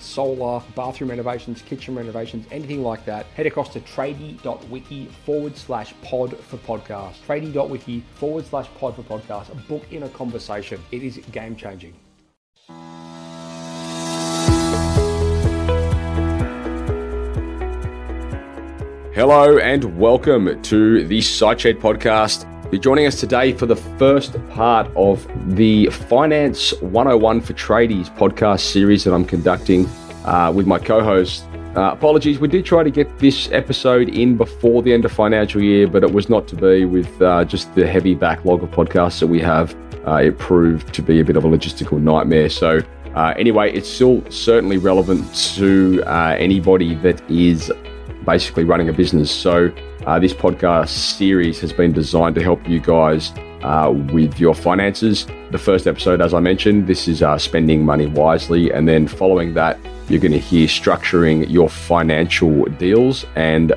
solar, bathroom renovations, kitchen renovations, anything like that, head across to tradie.wiki forward slash pod for podcast. Tradie.wiki forward slash pod for podcast. Book in a conversation. It is game changing. Hello and welcome to the Site Shed podcast. You're joining us today for the first part of the Finance 101 for Tradies podcast series that I'm conducting uh, with my co host. Uh, apologies, we did try to get this episode in before the end of financial year, but it was not to be with uh, just the heavy backlog of podcasts that we have. Uh, it proved to be a bit of a logistical nightmare. So, uh, anyway, it's still certainly relevant to uh, anybody that is basically running a business. So, uh, this podcast series has been designed to help you guys uh, with your finances. The first episode, as I mentioned, this is uh, spending money wisely. And then following that, you're going to hear structuring your financial deals and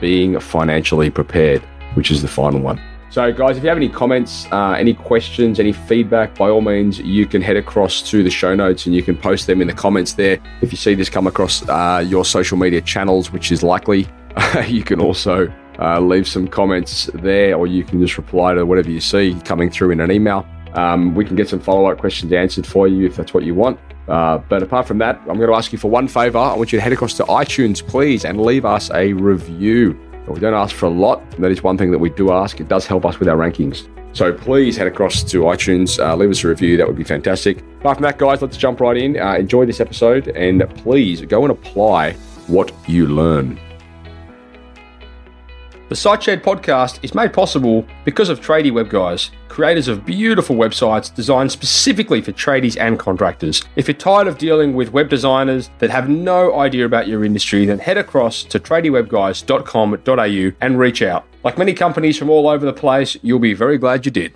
being financially prepared, which is the final one. So, guys, if you have any comments, uh, any questions, any feedback, by all means, you can head across to the show notes and you can post them in the comments there. If you see this come across uh, your social media channels, which is likely, you can also uh, leave some comments there, or you can just reply to whatever you see coming through in an email. Um, we can get some follow up questions answered for you if that's what you want. Uh, but apart from that, I'm going to ask you for one favor. I want you to head across to iTunes, please, and leave us a review. We don't ask for a lot. That is one thing that we do ask. It does help us with our rankings. So please head across to iTunes, uh, leave us a review. That would be fantastic. Apart from that, guys, let's jump right in. Uh, enjoy this episode, and please go and apply what you learn. The Site Shed podcast is made possible because of Tradie Web Guys, creators of beautiful websites designed specifically for tradies and contractors. If you're tired of dealing with web designers that have no idea about your industry, then head across to tradiewebguys.com.au and reach out. Like many companies from all over the place, you'll be very glad you did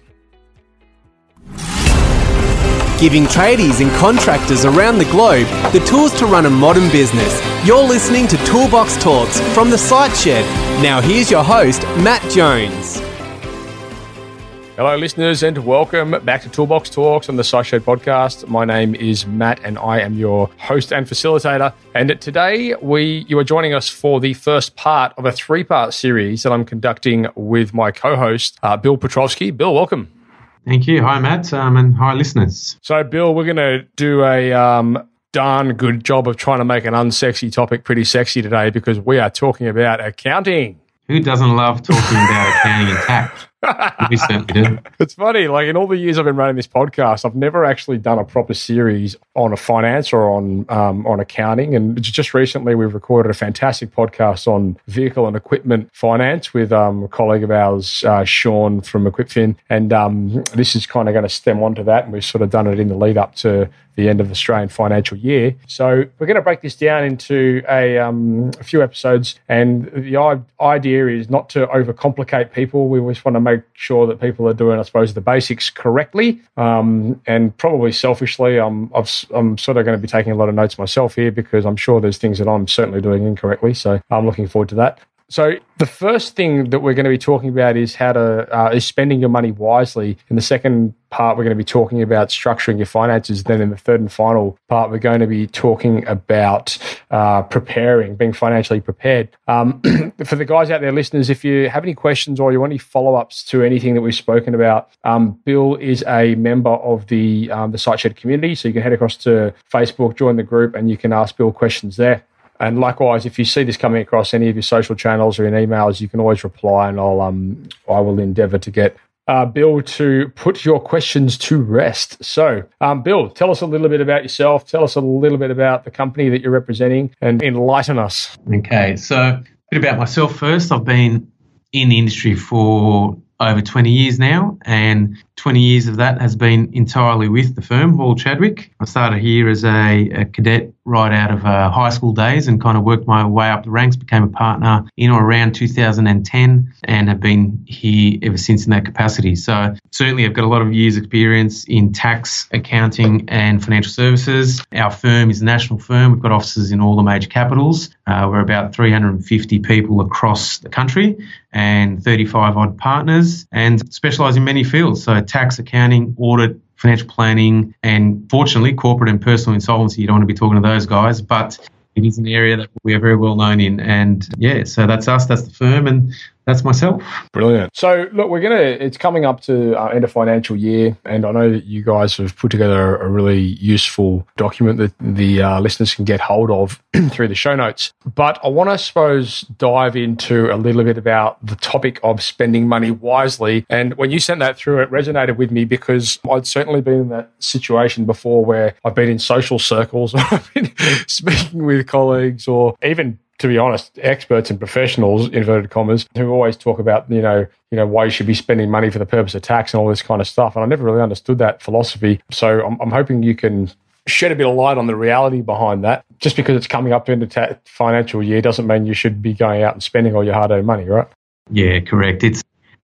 giving tradies and contractors around the globe the tools to run a modern business. You're listening to Toolbox Talks from the Site Shed. Now, here's your host, Matt Jones. Hello, listeners, and welcome back to Toolbox Talks on the Site Shed podcast. My name is Matt, and I am your host and facilitator. And today, we you are joining us for the first part of a three-part series that I'm conducting with my co-host, uh, Bill Petrovski. Bill, welcome. Thank you. Hi, Matt, um, and hi, listeners. So, Bill, we're going to do a um, darn good job of trying to make an unsexy topic pretty sexy today because we are talking about accounting. Who doesn't love talking about accounting and tax? It's funny, like in all the years I've been running this podcast, I've never actually done a proper series on finance or on um, on accounting. And just recently, we've recorded a fantastic podcast on vehicle and equipment finance with um, a colleague of ours, uh, Sean from Equipfin. And um, this is kind of going to stem onto that. And we've sort of done it in the lead up to the end of the Australian financial year. So we're going to break this down into a, um, a few episodes. And the idea is not to overcomplicate people. We just want to make make sure that people are doing, I suppose, the basics correctly. Um, and probably selfishly, I'm, i am sort of going to be taking a lot of notes myself here because I'm sure there's things that I'm certainly doing incorrectly. So I'm looking forward to that. So the first thing that we're going to be talking about is how to uh, is spending your money wisely. In the second part, we're going to be talking about structuring your finances. Then in the third and final part, we're going to be talking about uh, preparing, being financially prepared. Um, for the guys out there, listeners, if you have any questions or you want any follow ups to anything that we've spoken about, um, Bill is a member of the um, the Site Shed community, so you can head across to Facebook, join the group, and you can ask Bill questions there. And likewise, if you see this coming across any of your social channels or in emails, you can always reply, and I'll um I will endeavour to get uh, Bill to put your questions to rest. So, um, Bill, tell us a little bit about yourself. Tell us a little bit about the company that you're representing, and enlighten us. Okay, so a bit about myself first. I've been in the industry for over 20 years now, and 20 years of that has been entirely with the firm, Hall Chadwick. I started here as a, a cadet right out of uh, high school days and kind of worked my way up the ranks, became a partner in or around 2010 and have been here ever since in that capacity. So certainly I've got a lot of years experience in tax, accounting and financial services. Our firm is a national firm. We've got offices in all the major capitals. Uh, we're about 350 people across the country and 35 odd partners and specialise in many fields. So tax, accounting, audit, financial planning, and fortunately, corporate and personal insolvency. You don't want to be talking to those guys, but it is an area that we are very well known in. And yeah, so that's us, that's the firm, and that's myself. Brilliant. So, look, we're going to, it's coming up to uh, end of financial year, and I know that you guys have put together a really useful document that the uh, listeners can get hold of through the show notes. But I want to, suppose, dive into a little bit about the topic of spending money wisely. And when you sent that through, it resonated with me because I'd certainly been in that situation before where I've been in social circles or I've been speaking with colleagues or even to be honest, experts and professionals, inverted commas, who always talk about, you know, you know, why you should be spending money for the purpose of tax and all this kind of stuff. And I never really understood that philosophy. So I'm, I'm hoping you can shed a bit of light on the reality behind that. Just because it's coming up into ta- financial year doesn't mean you should be going out and spending all your hard-earned money, right? Yeah, correct. It's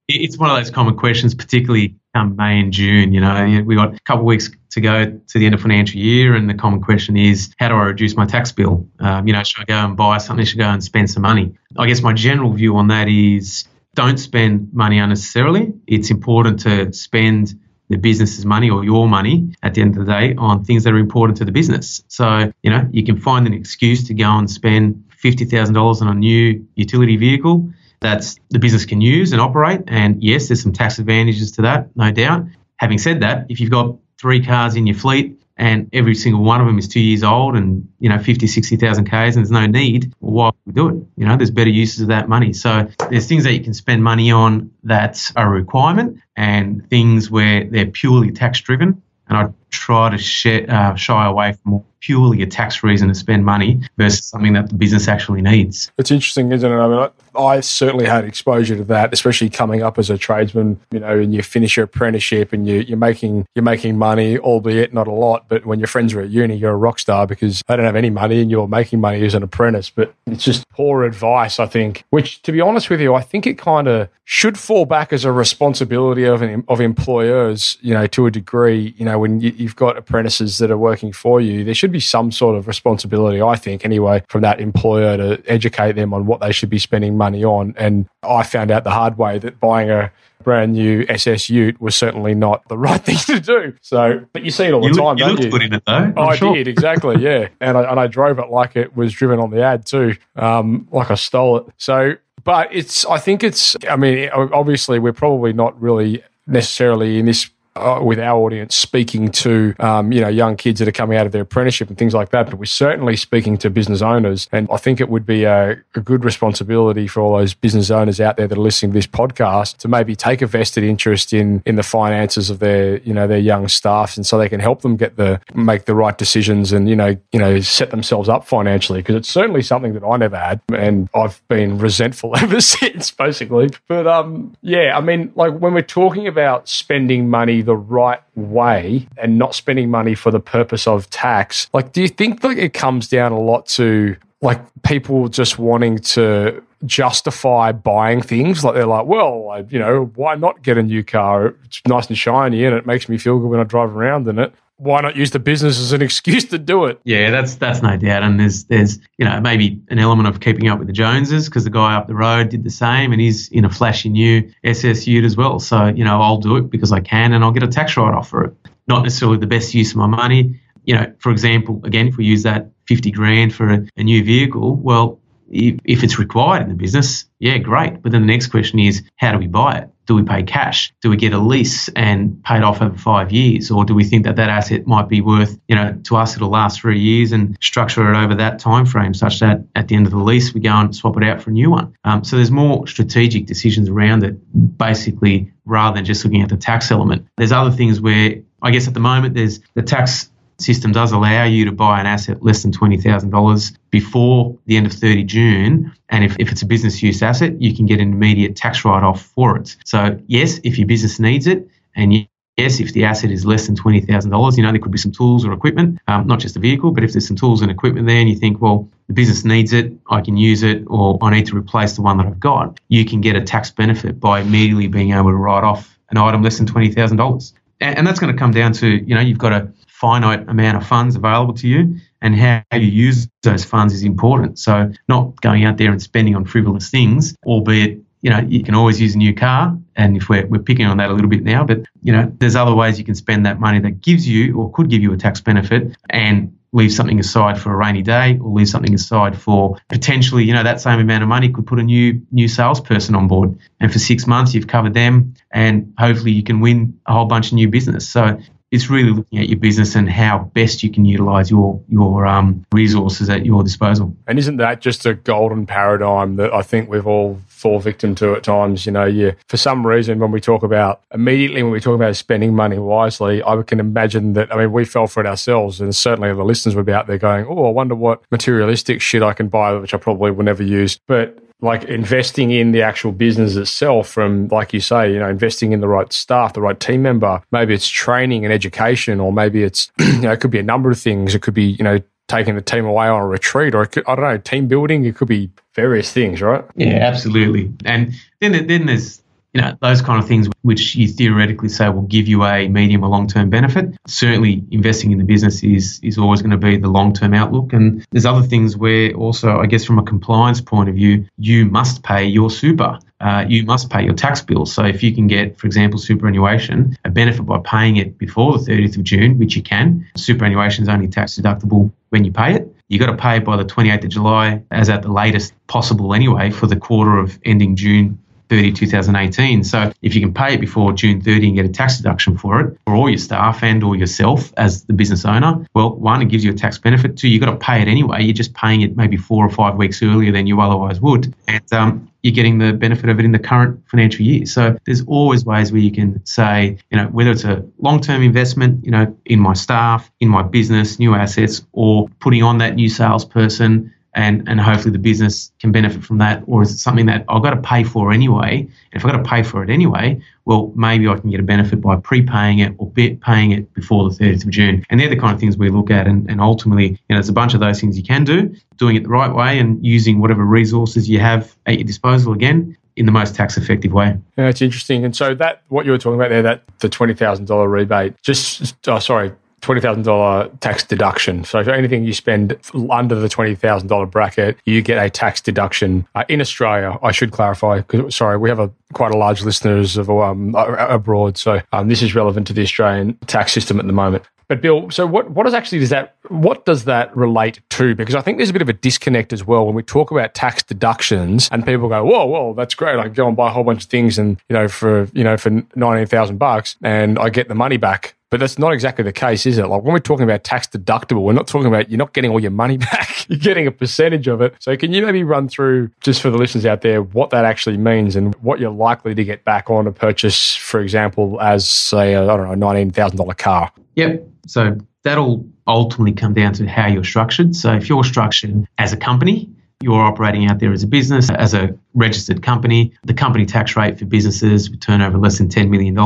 it's one of those common questions, particularly come May and June. You know, we got a couple of weeks to go to the end of financial year, and the common question is, how do I reduce my tax bill? Um, you know, should I go and buy something? Should I go and spend some money? I guess my general view on that is, don't spend money unnecessarily. It's important to spend the business's money or your money at the end of the day on things that are important to the business. So, you know, you can find an excuse to go and spend $50,000 on a new utility vehicle that's the business can use and operate. And yes, there's some tax advantages to that, no doubt. Having said that, if you've got three cars in your fleet and every single one of them is two years old and you know 50 60,000 k's and there's no need well, why would we do it you know there's better uses of that money so there's things that you can spend money on that are a requirement and things where they're purely tax driven and I try to sh- uh, shy away from purely a tax reason to spend money versus something that the business actually needs. It's interesting, isn't it? I mean, I, I certainly had exposure to that, especially coming up as a tradesman. You know, and you finish your apprenticeship and you, you're making you're making money, albeit not a lot. But when your friends are at uni, you're a rock star because they don't have any money and you're making money as an apprentice. But it's just poor advice, I think. Which, to be honest with you, I think it kind of should fall back as a responsibility of an, of employers. You know, to a degree. You know, when you, you've got apprentices that are working for you, there should be some sort of responsibility, I think, anyway, from that employer to educate them on what they should be spending money on. And I found out the hard way that buying a brand new SS Ute was certainly not the right thing to do. So, but you see it all the you, time, you don't you? Good in it though. Oh, I sure. did exactly, yeah, and I, and I drove it like it was driven on the ad too, um, like I stole it. So, but it's I think it's I mean obviously we're probably not really necessarily in this uh, with our audience speaking to um, you know young kids that are coming out of their apprenticeship and things like that, but we're certainly speaking to business owners, and I think it would be a, a, good responsibility for all those business owners out there that are listening to this podcast to maybe take a vested interest in in the finances of their you know their young staff, and so they can help them get the make the right decisions and you know you know set themselves up financially because it's certainly something that I never had, and I've been resentful ever since basically. But um yeah, I mean like when we're talking about spending money the right way and not spending money for the purpose of tax, like, do you think that it comes down a lot to like people just wanting to justify buying things? Like, they're like, well, I, you know, why not get a new car? It's nice and shiny and it makes me feel good when I drive around in it why not use the business as an excuse to do it? Yeah, that's that's no doubt. And there's there's you know maybe an element of keeping up with the Joneses because the guy up the road did the same and he's in a flashy new SS Ute as well. So you know I'll do it because I can and I'll get a tax write off for it. Not necessarily the best use of my money. You know, for example, again, if we use that 50 grand for a, a new vehicle, well, if, if it's required in the business, yeah, great. But then the next question is, how do we buy it? Do we pay cash? Do we get a lease and pay it off over five years? Or do we think that that asset might be worth, you know, to us it'll last three years and structure it over that time frame such that at the end of the lease we go and swap it out for a new one? Um, so there's more strategic decisions around it, basically, rather than just looking at the tax element. There's other things where I guess at the moment there's the tax system does allow you to buy an asset less than $20,000 before the end of 30 June. And if, if it's a business use asset, you can get an immediate tax write off for it. So, yes, if your business needs it and yes, if the asset is less than $20,000, you know, there could be some tools or equipment, um, not just a vehicle, but if there's some tools and equipment there and you think, well, the business needs it, I can use it, or I need to replace the one that I've got, you can get a tax benefit by immediately being able to write off an item less than $20,000. And that's going to come down to, you know, you've got a finite amount of funds available to you and how you use those funds is important. So not going out there and spending on frivolous things, albeit you know, you can always use a new car. And if we're, we're picking on that a little bit now, but, you know, there's other ways you can spend that money that gives you or could give you a tax benefit and leave something aside for a rainy day or leave something aside for potentially, you know, that same amount of money could put a new new salesperson on board. And for six months you've covered them and hopefully you can win a whole bunch of new business. So it's really looking at your business and how best you can utilize your your um, resources at your disposal. And isn't that just a golden paradigm that I think we've all fall victim to at times? You know, yeah, for some reason when we talk about immediately when we talk about spending money wisely, I can imagine that. I mean, we fell for it ourselves, and certainly the listeners would be out there going, "Oh, I wonder what materialistic shit I can buy, which I probably will never use." But like investing in the actual business itself from like you say you know investing in the right staff the right team member. Maybe it's training and education or maybe it's you know it could be a number of things. It could be you know taking the team away on a retreat or could, i don't know team building. It could be various things right? Yeah absolutely. And then then there's you know, those kind of things which you theoretically say will give you a medium or long term benefit. Certainly, investing in the business is, is always going to be the long term outlook. And there's other things where also, I guess, from a compliance point of view, you must pay your super. Uh, you must pay your tax bill. So if you can get, for example, superannuation, a benefit by paying it before the 30th of June, which you can, superannuation is only tax deductible when you pay it. You've got to pay by the 28th of July, as at the latest possible anyway, for the quarter of ending June 30, 2018. So if you can pay it before June 30 and get a tax deduction for it, for all your staff and or yourself as the business owner, well, one, it gives you a tax benefit. Two, you've got to pay it anyway. You're just paying it maybe four or five weeks earlier than you otherwise would. And um, you're getting the benefit of it in the current financial year. So there's always ways where you can say, you know, whether it's a long-term investment, you know, in my staff, in my business, new assets, or putting on that new salesperson, and and hopefully the business can benefit from that or is it something that I've got to pay for anyway and if I've got to pay for it anyway well maybe I can get a benefit by prepaying it or paying it before the 30th of June and they're the kind of things we look at and, and ultimately you know there's a bunch of those things you can do doing it the right way and using whatever resources you have at your disposal again in the most tax effective way. Yeah, it's interesting. And so that what you were talking about there, that the twenty thousand dollar rebate, just oh, sorry, $20,000 tax deduction. So anything you spend under the $20,000 bracket, you get a tax deduction uh, in Australia. I should clarify because sorry, we have a quite a large listeners of um, abroad. So um, this is relevant to the Australian tax system at the moment. But Bill, so what, what is actually does that what does that relate to? Because I think there's a bit of a disconnect as well when we talk about tax deductions and people go, Whoa, whoa, that's great. I can go and buy a whole bunch of things and you know for you know for nineteen thousand bucks and I get the money back. But that's not exactly the case, is it? Like when we're talking about tax deductible, we're not talking about you're not getting all your money back. you're getting a percentage of it. So can you maybe run through just for the listeners out there what that actually means and what you're likely to get back on a purchase, for example, as say I don't know, a nineteen thousand dollar car? Yep. So that'll ultimately come down to how you're structured. So if you're structured as a company, you're operating out there as a business, as a registered company. The company tax rate for businesses with turnover less than $10 million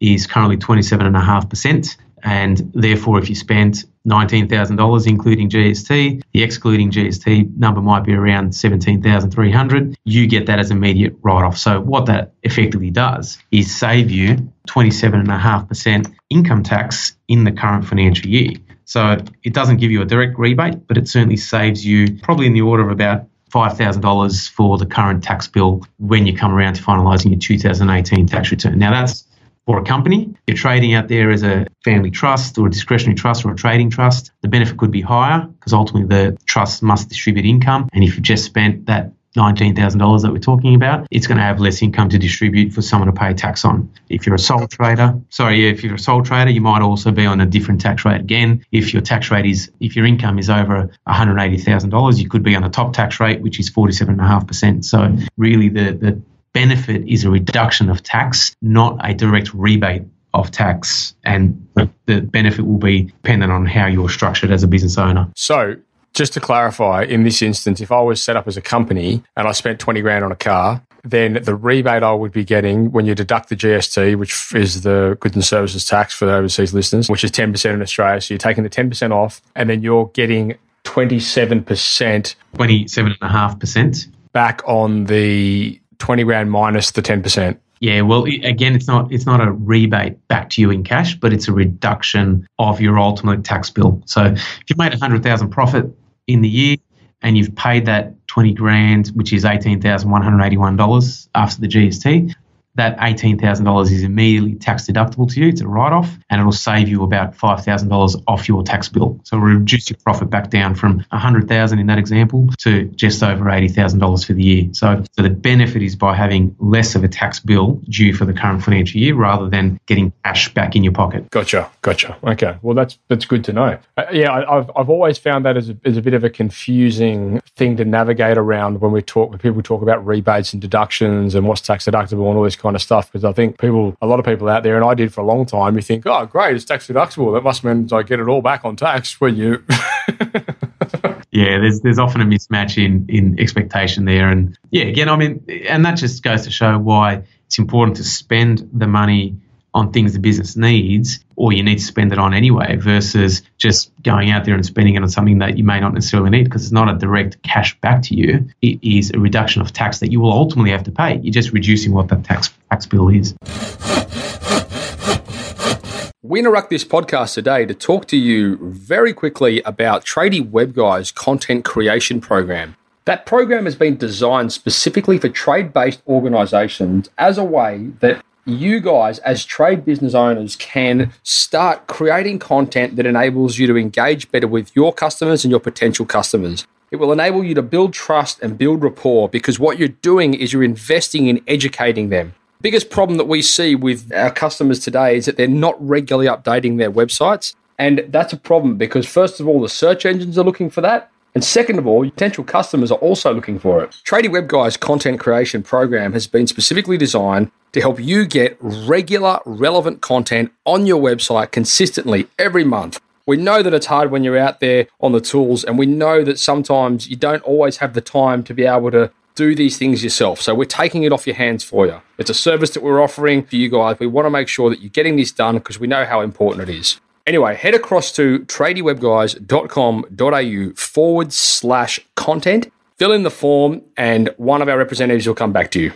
is currently 27.5%. And therefore, if you spend $19,000, including GST, the excluding GST number might be around 17,300. You get that as immediate write off. So, what that effectively does is save you 27.5% income tax in the current financial year. So it doesn't give you a direct rebate, but it certainly saves you probably in the order of about $5,000 for the current tax bill when you come around to finalising your 2018 tax return. Now, that's for a company. If you're trading out there as a family trust or a discretionary trust or a trading trust, the benefit could be higher because ultimately the trust must distribute income. And if you've just spent that $19,000 that we're talking about, it's going to have less income to distribute for someone to pay tax on. If you're a sole trader, sorry, yeah, if you're a sole trader, you might also be on a different tax rate again. If your tax rate is, if your income is over $180,000, you could be on a top tax rate, which is 47.5%. So really the, the benefit is a reduction of tax, not a direct rebate of tax and the benefit will be dependent on how you're structured as a business owner. So just to clarify, in this instance, if I was set up as a company and I spent 20 grand on a car, then the rebate I would be getting when you deduct the GST, which is the goods and services tax for the overseas listeners, which is 10% in Australia. So you're taking the 10% off and then you're getting 27%. 27.5%. Back on the 20 grand minus the 10%. Yeah, well, again, it's not it's not a rebate back to you in cash, but it's a reduction of your ultimate tax bill. So if you made a hundred thousand profit in the year and you've paid that twenty grand, which is eighteen thousand one hundred eighty one dollars after the GST, that $18,000 is immediately tax deductible to you. It's a write off and it'll save you about $5,000 off your tax bill. So reduce your profit back down from 100,000 in that example to just over $80,000 for the year. So, so the benefit is by having less of a tax bill due for the current financial year rather than getting cash back in your pocket. Gotcha. Gotcha. Okay. Well, that's that's good to know. Uh, yeah, I, I've, I've always found that as a, as a bit of a confusing thing to navigate around when we talk, when people talk about rebates and deductions and what's tax deductible and all this kind kind of stuff because I think people, a lot of people out there, and I did for a long time, you think, oh, great, it's tax deductible. That must mean I get it all back on tax when you. yeah, there's there's often a mismatch in in expectation there, and yeah, again, I mean, and that just goes to show why it's important to spend the money on things the business needs or you need to spend it on anyway versus just going out there and spending it on something that you may not necessarily need because it's not a direct cash back to you. It is a reduction of tax that you will ultimately have to pay. You're just reducing what that tax tax bill is. We interrupt this podcast today to talk to you very quickly about Tradie Web Guys content creation program. That program has been designed specifically for trade based organizations as a way that you guys, as trade business owners, can start creating content that enables you to engage better with your customers and your potential customers. It will enable you to build trust and build rapport because what you're doing is you're investing in educating them. Biggest problem that we see with our customers today is that they're not regularly updating their websites. And that's a problem because, first of all, the search engines are looking for that. And second of all, potential customers are also looking for it. Tradie Web Guys content creation program has been specifically designed to help you get regular, relevant content on your website consistently every month. We know that it's hard when you're out there on the tools, and we know that sometimes you don't always have the time to be able to do these things yourself. So we're taking it off your hands for you. It's a service that we're offering for you guys. We want to make sure that you're getting this done because we know how important it is. Anyway, head across to tradiewebguys.com.au forward slash content, fill in the form, and one of our representatives will come back to you.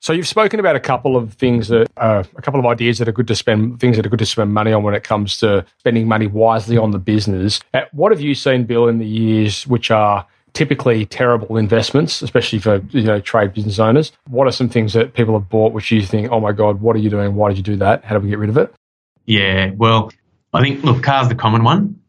So you've spoken about a couple of things that uh, a couple of ideas that are good to spend things that are good to spend money on when it comes to spending money wisely on the business. Uh, what have you seen, Bill, in the years which are typically terrible investments, especially for you know trade business owners. What are some things that people have bought which you think, oh my god, what are you doing? Why did you do that? How do we get rid of it? Yeah, well, I think look, car's the common one.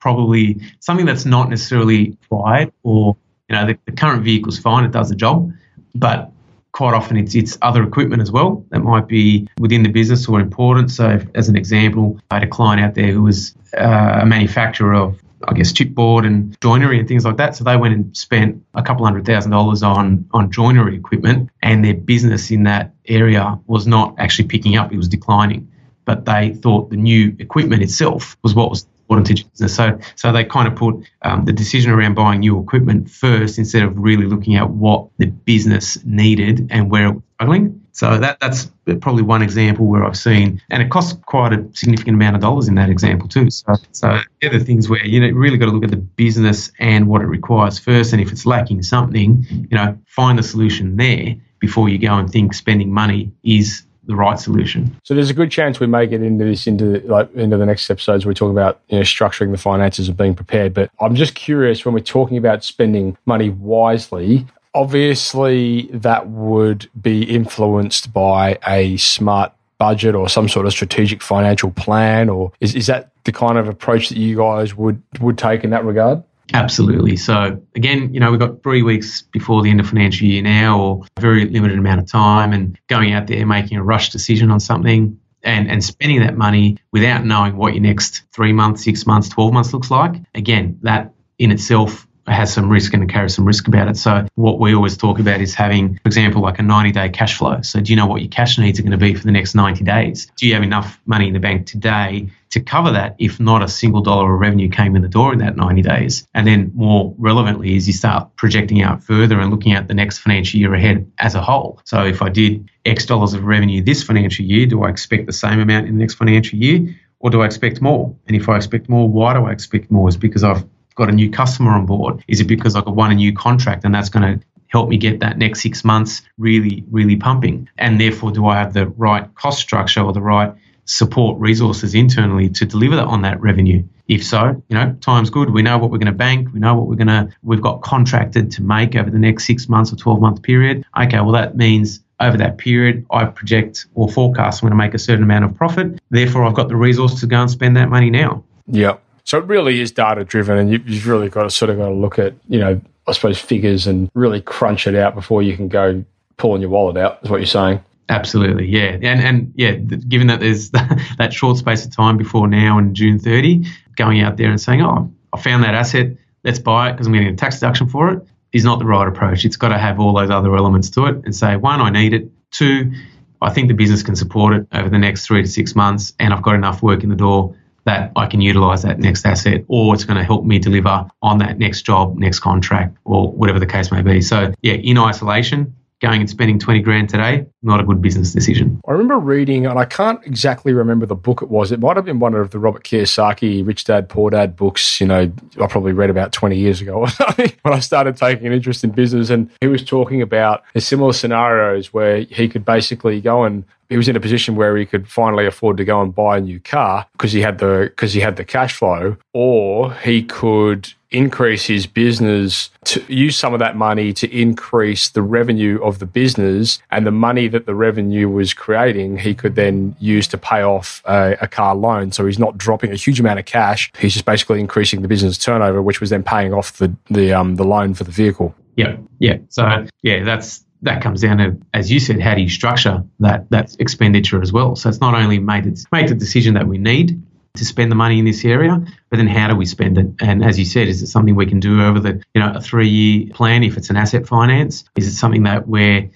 Probably something that's not necessarily required, or you know, the, the current vehicle's fine, it does the job, but quite often it's it's other equipment as well that might be within the business or important. So, as an example, I had a client out there who was uh, a manufacturer of I guess chipboard and joinery and things like that. So they went and spent a couple hundred thousand dollars on on joinery equipment, and their business in that area was not actually picking up; it was declining. But they thought the new equipment itself was what was important to business. So so they kind of put um, the decision around buying new equipment first instead of really looking at what the business needed and where it was struggling. So that that's probably one example where I've seen, and it costs quite a significant amount of dollars in that example too. So, so they're the things where you know really got to look at the business and what it requires first, and if it's lacking something, you know, find the solution there before you go and think spending money is the right solution. So there's a good chance we may get into this into like into the next episodes. We talk about you know structuring the finances and being prepared. But I'm just curious when we're talking about spending money wisely. Obviously, that would be influenced by a smart budget or some sort of strategic financial plan, or is, is that the kind of approach that you guys would would take in that regard? Absolutely. So again, you know, we've got three weeks before the end of financial year now, or a very limited amount of time, and going out there making a rush decision on something and, and spending that money without knowing what your next three months, six months, 12 months looks like. Again, that in itself has some risk and carries some risk about it. So what we always talk about is having, for example, like a 90 day cash flow. So do you know what your cash needs are going to be for the next 90 days? Do you have enough money in the bank today to cover that if not a single dollar of revenue came in the door in that 90 days? And then more relevantly is you start projecting out further and looking at the next financial year ahead as a whole. So if I did X dollars of revenue this financial year, do I expect the same amount in the next financial year? Or do I expect more? And if I expect more, why do I expect more? Is because I've got a new customer on board? Is it because I've won a new contract and that's going to help me get that next six months really, really pumping? And therefore, do I have the right cost structure or the right support resources internally to deliver that on that revenue? If so, you know, time's good. We know what we're going to bank. We know what we're going to, we've got contracted to make over the next six months or 12 month period. Okay, well, that means over that period, I project or forecast I'm going to make a certain amount of profit. Therefore, I've got the resource to go and spend that money now. Yeah. So it really is data driven, and you, have really got to sort of got to look at, you know, I suppose figures and really crunch it out before you can go pulling your wallet out. Is what you're saying? Absolutely, yeah, and and yeah, given that there's that short space of time before now and June 30, going out there and saying, oh, I found that asset, let's buy it because I'm getting a tax deduction for it, is not the right approach. It's got to have all those other elements to it and say, one, I need it. Two, I think the business can support it over the next three to six months, and I've got enough work in the door that I can utilize that next asset or it's going to help me deliver on that next job, next contract, or whatever the case may be. So, yeah, in isolation, going and spending 20 grand today, not a good business decision. I remember reading, and I can't exactly remember the book it was. It might have been one of the Robert Kiyosaki Rich Dad Poor Dad books, you know, I probably read about 20 years ago when I started taking an interest in business. And he was talking about similar scenarios where he could basically go and he was in a position where he could finally afford to go and buy a new car because he had the because he had the cash flow, or he could increase his business to use some of that money to increase the revenue of the business and the money that the revenue was creating he could then use to pay off a, a, car loan. So he's not dropping a huge amount of cash. He's just basically increasing the business turnover which was then paying off the the um the loan for the vehicle. Yeah. Yeah. So yeah that's that comes down to, as you said, how do you structure that that expenditure as well? So it's not only made it's made the decision that we need to spend the money in this area, but then how do we spend it? And as you said, is it something we can do over the you know a three year plan if it's an asset finance? Is it something that we're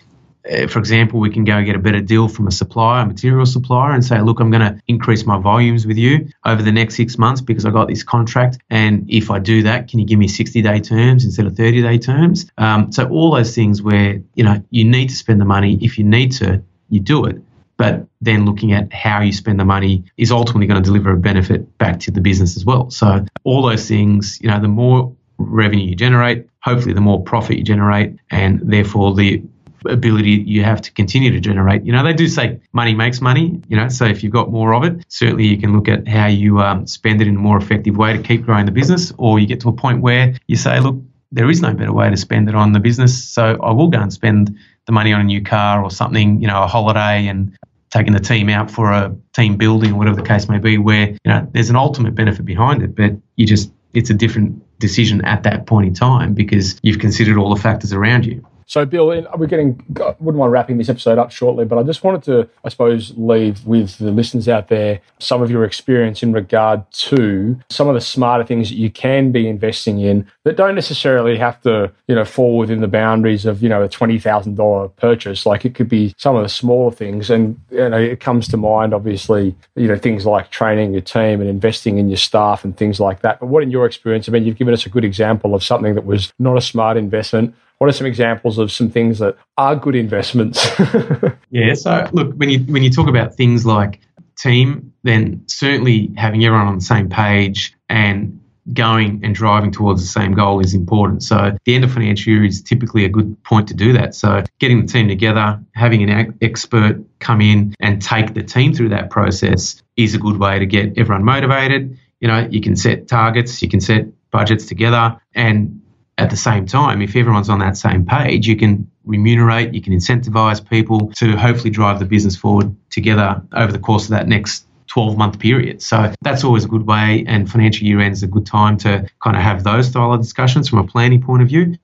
for example, we can go get a better deal from a supplier, a material supplier, and say, look, I'm going to increase my volumes with you over the next six months because I got this contract. And if I do that, can you give me 60 day terms instead of 30 day terms? Um, so all those things where, you know, you need to spend the money. If you need to, you do it. But then looking at how you spend the money is ultimately going to deliver a benefit back to the business as well. So all those things, you know, the more revenue you generate, hopefully the more profit you generate, and therefore the ability you have to continue to generate. You know, they do say money makes money, you know, so if you've got more of it, certainly you can look at how you um, spend it in a more effective way to keep growing the business, or you get to a point where you say, look, there is no better way to spend it on the business, so I will go and spend the money on a new car or something, you know, a holiday and taking the team out for a team building or whatever the case may be, where, you know, there's an ultimate benefit behind it, but you just, it's a different decision at that point in time because you've considered all the factors around you. So, Bill, we're getting, I wouldn't mind wrapping this episode up shortly, but I just wanted to, I suppose, leave with the listeners out there some of your experience in regard to some of the smarter things that you can be investing in that don't necessarily have to, you know, fall within the boundaries of, you know, a $20,000 purchase. Like it could be some of the smaller things. And, you know, it comes to mind, obviously, you know, things like training your team and investing in your staff and things like that. But what, in your experience, I mean, you've given us a good example of something that was not a smart investment what are some examples of some things that are good investments? yeah. So look, when you when you talk about things like team, then certainly having everyone on the same page and going and driving towards the same goal is important. So the end of financial year is typically a good point to do that. So getting the team together, having an expert come in and take the team through that process is a good way to get everyone motivated. You know, you can set targets, you can set budgets together and at the same time, if everyone's on that same page, you can remunerate, you can incentivize people to hopefully drive the business forward together over the course of that next 12 month period. So that's always a good way, and financial year end is a good time to kind of have those style of discussions from a planning point of view.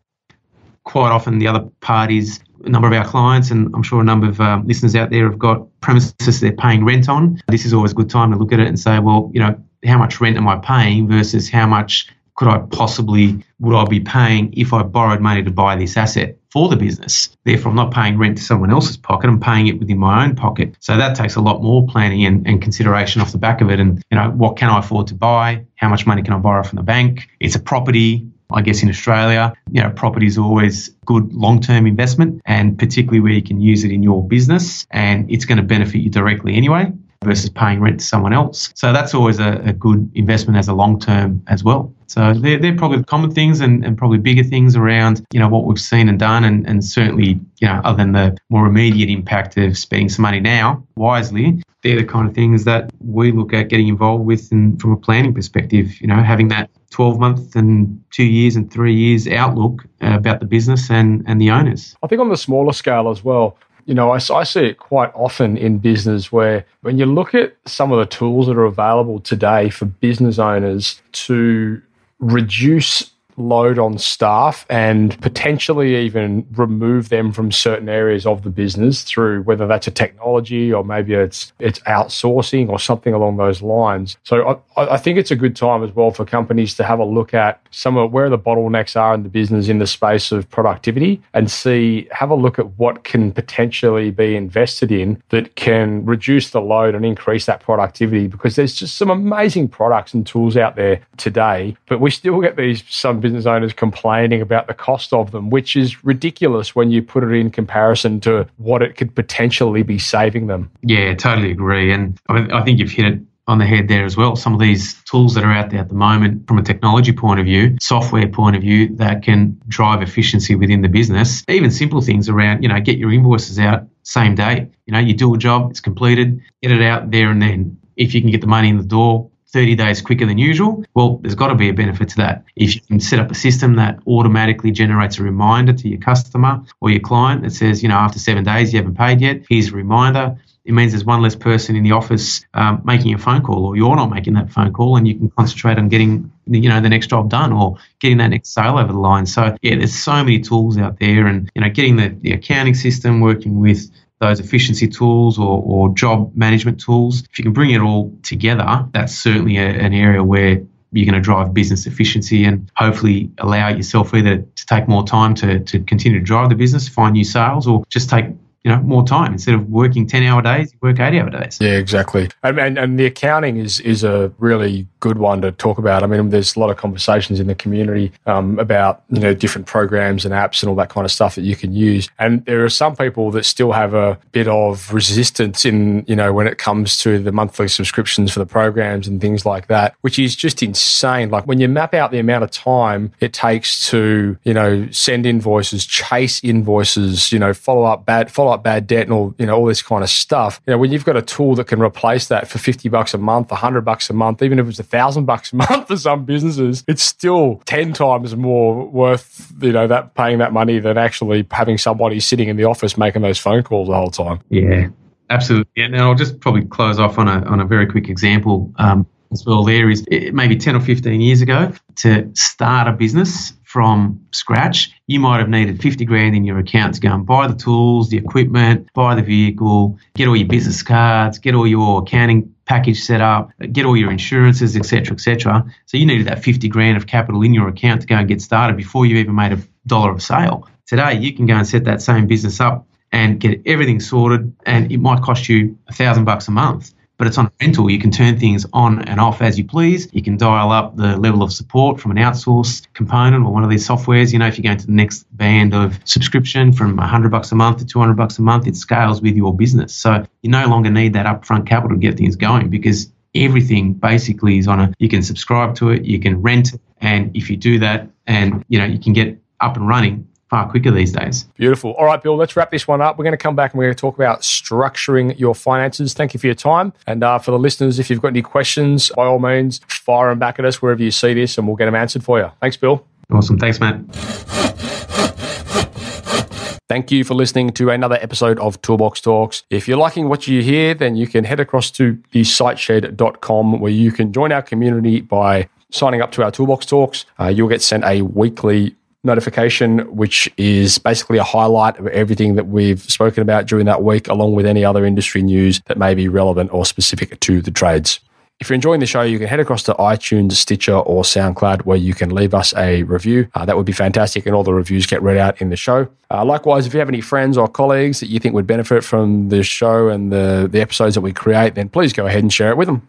Quite often, the other parties, a number of our clients, and I'm sure a number of um, listeners out there have got premises they're paying rent on. This is always a good time to look at it and say, well, you know, how much rent am I paying versus how much could I possibly, would I be paying if I borrowed money to buy this asset for the business? Therefore, I'm not paying rent to someone else's pocket. I'm paying it within my own pocket. So that takes a lot more planning and, and consideration off the back of it. And, you know, what can I afford to buy? How much money can I borrow from the bank? It's a property. I guess in Australia, you know, property is always good long-term investment and particularly where you can use it in your business and it's going to benefit you directly anyway versus paying rent to someone else. So that's always a, a good investment as a long term as well. So they're, they're probably the common things and, and probably bigger things around, you know, what we've seen and done. And, and certainly, you know, other than the more immediate impact of spending some money now wisely, they're the kind of things that we look at getting involved with and from a planning perspective, you know, having that 12 month and two years and three years outlook about the business and, and the owners. I think on the smaller scale as well, you know, I, I, see it quite often in business where when you look at some of the tools that are available today for business owners to reduce load on staff and potentially even remove them from certain areas of the business through whether that's a technology or maybe it's it's outsourcing or something along those lines. So I, I think it's a good time as well for companies to have a look at some of where the bottlenecks are in the business in the space of productivity and see have a look at what can potentially be invested in that can reduce the load and increase that productivity because there's just some amazing products and tools out there today but we still get these some business owners complaining about the cost of them, which is ridiculous when you put it in comparison to what it could potentially be saving them. Yeah, totally agree. And I think you've hit it on the head there as well. Some of these tools that are out there at the moment, from a technology point of view, software point of view, that can drive efficiency within the business. Even simple things around, you know, get your invoices out same day. You know, you do a job, it's completed, get it out there and then. If you can get the money in the door, 30 days quicker than usual, well, there's got to be a benefit to that. If you can set up a system that automatically generates a reminder to your customer or your client that says, you know, after seven days you haven't paid yet, here's a reminder. It means there's one less person in the office um, making a phone call, or you're not making that phone call, and you can concentrate on getting, you know, the next job done or getting that next sale over the line. So yeah, there's so many tools out there, and you know, getting the, the accounting system working with those efficiency tools or, or job management tools, if you can bring it all together, that's certainly a, an area where you're going to drive business efficiency and hopefully allow yourself either to take more time to, to continue to drive the business, find new sales, or just take you know more time. Instead of working 10 hour days you work 8 hour days. Yeah exactly. And, and, and the accounting is is a really good one to talk about i mean there's a lot of conversations in the community um, about you know different programs and apps and all that kind of stuff that you can use and there are some people that still have a bit of resistance in you know when it comes to the monthly subscriptions for the programs and things like that which is just insane like when you map out the amount of time it takes to you know send invoices chase invoices you know follow up bad follow up bad debt and all, you know, all this kind of stuff. You know, when you've got a tool that can replace that for 50 bucks a month, 100 bucks a month, even if it's a thousand bucks a month for some businesses, it's still 10 times more worth, you know, that paying that money than actually having somebody sitting in the office making those phone calls the whole time. Yeah. Absolutely. And I'll just probably close off on a, on a very quick example. Um, as well there is maybe 10 or 15 years ago to start a business from scratch, you might have needed 50 grand in your account to go and buy the tools, the equipment, buy the vehicle, get all your business cards, get all your accounting package set up, get all your insurances, etc., etc. So you needed that 50 grand of capital in your account to go and get started before you even made a dollar of sale. Today, you can go and set that same business up and get everything sorted, and it might cost you a thousand bucks a month but it's on rental. You can turn things on and off as you please. You can dial up the level of support from an outsourced component or one of these softwares. You know, if you go into the next band of subscription from 100 bucks a month to 200 bucks a month, it scales with your business. So you no longer need that upfront capital to get things going because everything basically is on a you can subscribe to it, you can rent it, and if you do that and you know you can get up and running far quicker these days. Beautiful. All right, Bill, let's wrap this one up. We're going to come back and we're going to talk about structuring your finances. Thank you for your time. And uh, for the listeners, if you've got any questions, by all means, fire them back at us wherever you see this and we'll get them answered for you. Thanks, Bill. Awesome. Thanks, Matt. Thank you for listening to another episode of Toolbox Talks. If you're liking what you hear, then you can head across to the siteshed.com where you can join our community by signing up to our Toolbox Talks. Uh, you'll get sent a weekly notification, which is basically a highlight of everything that we've spoken about during that week, along with any other industry news that may be relevant or specific to the trades. If you're enjoying the show, you can head across to iTunes, Stitcher, or SoundCloud where you can leave us a review. Uh, that would be fantastic, and all the reviews get read out in the show. Uh, likewise, if you have any friends or colleagues that you think would benefit from the show and the, the episodes that we create, then please go ahead and share it with them.